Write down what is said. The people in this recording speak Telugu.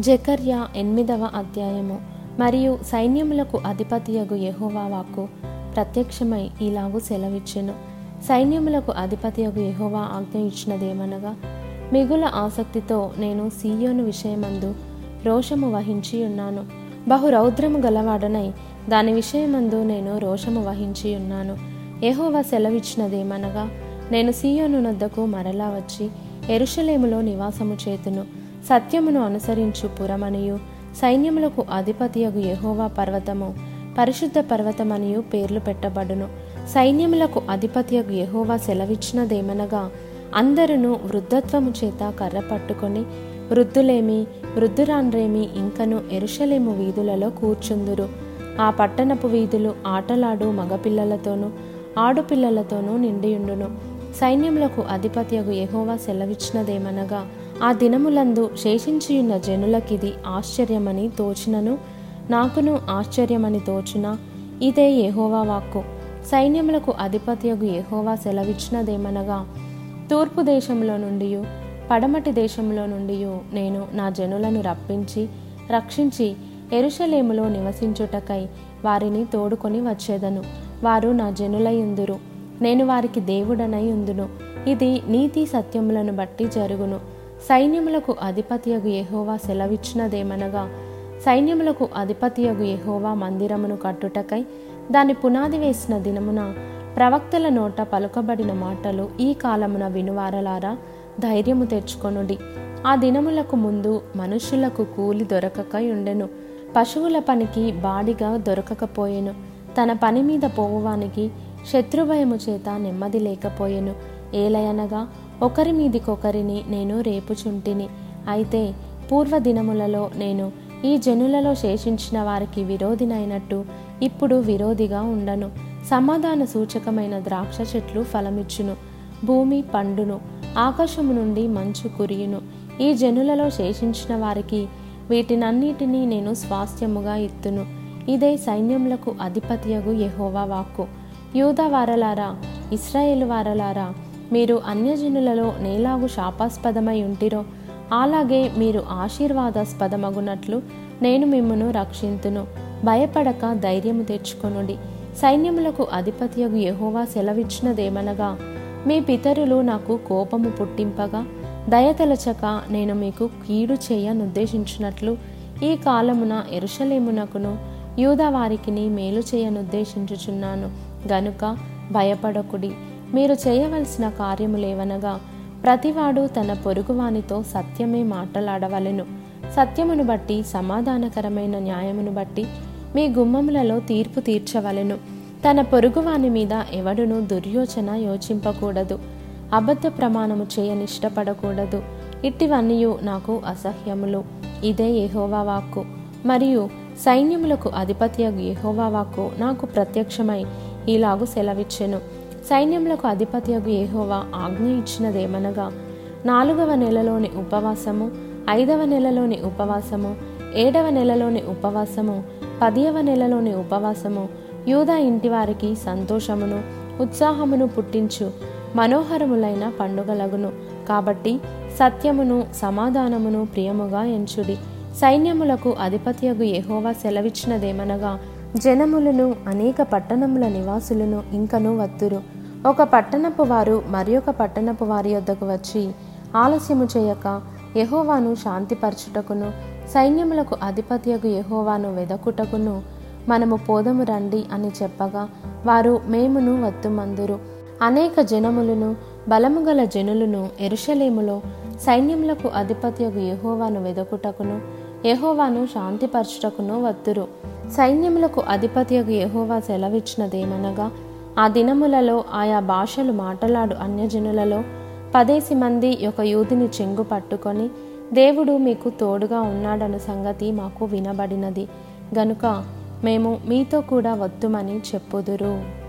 జకర్య ఎనిమిదవ అధ్యాయము. మరియు సైన్యములకు అధిపతియగు యెహోవా వాక్కు ప్రత్యక్షమై ఇలాగు సెలవిచ్చెను. సైన్యములకు అధిపతియగు యహోవా ఆజ్ఞ ఇచ్చినదేమనగా మిగుల ఆసక్తితో నేను సీయోను విషయమందు రోషము వహించి ఉన్నాను. బహు రౌద్రము గలవాడనై దాని విషయమందు నేను రోషము వహించి ఉన్నాను. యహోవా సెలవిచ్చినదేమనగా నేను సీయోను నొద్దకు మరలా వచ్చి ఎరుషలేములో నివాసము చేతును. సత్యమును అనుసరించు పురమనియు సైన్యములకు అధిపతియగు యహోవా పర్వతము పరిశుద్ధ పర్వతమనియు పేర్లు పెట్టబడును. సైన్యములకు అధిపతియగు యహోవా సెలవిచ్చినదేమనగా అందరును వృద్ధత్వము చేత కర్ర పట్టుకొని వృద్ధులేమి వృద్ధురాన్రేమి ఇంకను ఎరుషలేము వీధులలో కూర్చుందురు. ఆ పట్టణపు వీధులు ఆటలాడు మగపిల్లలతోనూ ఆడుపిల్లలతోనూ నిండియుండును. సైన్యములకు అధిపతియగు యహోవా సెలవిచ్చినదేమనగా ఆ దినములందు శేషించియున్న జనులకిది ఆశ్చర్యమని తోచినను నాకును ఆశ్చర్యమని తోచిన ఇదే యెహోవా వాక్కు. సైన్యములకు అధిపత్యగు ఎహోవా సెలవిచ్చినదేమనగా తూర్పు దేశంలో నుండి పడమటి దేశంలో నుండి నేను నా జనులను రప్పించి రక్షించి ఎరుషలేములో నివసించుటకై వారిని తోడుకొని వచ్చేదను. వారు నా జనులయుందురు. నేను వారికి దేవుడనై ఉందును ఇది నీతి సత్యములను బట్టి జరుగును. సైన్యములకు అధిపతియగు ఎహోవా సెలవిచ్చినదేమనగా సైన్యములకు అధిపతియగు ఎహోవా మందిరమును కట్టుటకై దాని పునాది వేసిన దినమున ప్రవక్తల నోట పలుకబడిన మాటలు ఈ కాలమున వినువారలారా? ధైర్యము తెచ్చుకొనుడి. ఆ దినములకు ముందు మనుష్యులకు కూలి దొరకక ఉండెను. పశువుల పనికి బాడిగా దొరకకపోయెను. తన పని మీద పోవడానికి శత్రుభయము చేత నెమ్మది లేకపోయెను. ఏలయనగా ఒకరి మీదికొకరిని నేను రేపుచుంటిని. అయితే పూర్వదినములలో నేను ఈ జనులలో శేషించిన వారికి విరోధినైనట్టు ఇప్పుడు విరోధిగా ఉండను. సమాధాన సూచకమైన ద్రాక్ష చెట్లు ఫలమిచ్చును భూమి పండును ఆకాశము నుండి మంచు కురియును. ఈ జనులలో శేషించిన వారికి వీటినన్నిటినీ నేను స్వాస్థ్యముగా ఇత్తును. ఇదే సైన్యములకు అధిపతియగు యహోవా వాక్కు. యూదా వారలారా ఇస్రాయేలు వారలారా మీరు అన్యజనులలో నేలాగు శాపాస్పదమై ఉంటిరో అలాగే మీరు ఆశీర్వాదాస్పదమగునట్లు నేను మిమ్మను రక్షింతును. భయపడక ధైర్యము తెచ్చుకొనుడి. సైన్యములకు అధిపతియగు యహోవా సెలవిచ్చినదేమనగా మీ పితరులు నాకు కోపము పుట్టింపగా దయతలచక నేను మీకు కీడు చేయనుద్దేశించినట్లు ఈ కాలమున ఎరుషలేమునకును యూదవారికిని మేలు చేయనుద్దేశించుచున్నాను. గనుక భయపడకుడి. మీరు చేయవలసిన కార్యములేవనగా ప్రతివాడు తన పొరుగువానితో సత్యమే మాట్లాడవలెను. సత్యమును బట్టి సమాధానకరమైన న్యాయమును బట్టి మీ గుమ్మములలో తీర్పు తీర్చవలెను. తన పొరుగువాని మీద ఎవడును దుర్యోచన యోచింపకూడదు. అబద్ధ ప్రమాణము చేయనిష్టపడకూడదు ఇట్టివన్నీ నాకు అసహ్యములు. ఇదే యెహోవా వాక్కు. మరియు సైన్యములకు అధిపతి యహోవా వాక్కు నాకు ప్రత్యక్షమై ఇలాగు సెలవిచ్చెను. సైన్యములకు అధిపతియగు ఏహోవా ఆజ్ఞ ఇచ్చినదేమనగా నాలుగవ నెలలోని ఉపవాసము ఐదవ నెలలోని ఉపవాసము ఏడవ నెలలోని ఉపవాసము పదియవ నెలలోని ఉపవాసము యూదా ఇంటివారికి సంతోషమును ఉత్సాహమును పుట్టించు మనోహరములైన పండుగలగును. కాబట్టి సత్యమును సమాధానమును ప్రియముగా ఎంచుడి. సైన్యములకు అధిపత్యగు యెహోవా సెలవిచ్చినదేమనగా జనములను అనేక పట్టణముల నివాసులను ఇంకను వత్తురు. ఒక పట్టణపు వారు మరి ఒక పట్టణపు వారి యొద్దకు వచ్చి ఆలస్యము చేయక యహోవాను శాంతిపరచుటకును సైన్యములకు అధిపత్యగు యహోవాను వెదకుటకును మనము పోదము రండి అని చెప్పగా వారు మేమును వత్తుమందురు. అనేక జనములను బలము గల జనులను ఎరుషలేములో సైన్యములకు అధిపత్యగు యహోవాను వెదకుటకును యహోవాను శాంతిపరచుటకును వత్తురు. సైన్యములకు అధిపతియగు యహోవా సెలవిచ్చినదేమనగా ఆ దినములలో ఆయా భాషలు మాటలాడు అన్యజనులలో పదేసి మంది ఒక యూదిని చెంగు పట్టుకొని దేవుడు మీకు తోడుగా ఉన్నాడన్న సంగతి మాకు వినబడినది. గనుక మేము మీతో కూడా వద్దుమని చెప్పుదురు.